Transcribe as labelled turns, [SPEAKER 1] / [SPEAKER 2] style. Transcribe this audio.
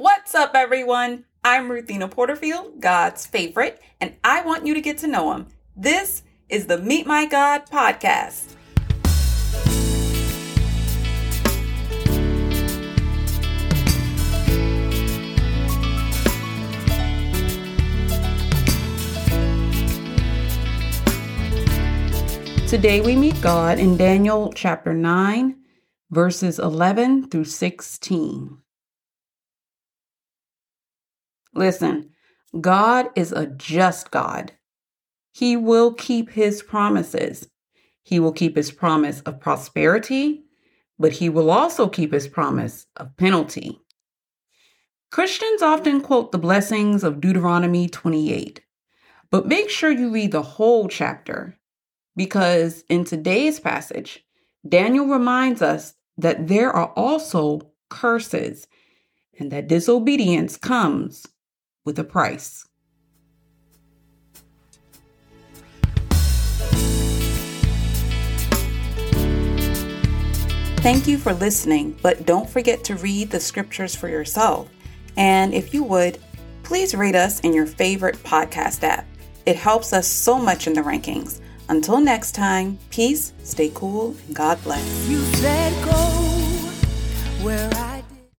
[SPEAKER 1] What's up, everyone? I'm Ruthenna Porterfield, God's favorite, and I want you to get to know Him. This is the Meet My God podcast. Today we meet God in Daniel chapter 9, verses 11 through 16. Listen, God is a just God. He will keep his promises. He will keep his promise of prosperity, but he will also keep his promise of penalty. Christians often quote the blessings of Deuteronomy 28, but make sure you read the whole chapter because in today's passage, Daniel reminds us that there are also curses and that disobedience comes with a price. Thank you for listening, but don't forget to read the scriptures for yourself. And if you would, please rate us in your favorite podcast app. It helps us so much in the rankings. Until next time, peace, stay cool, and God bless.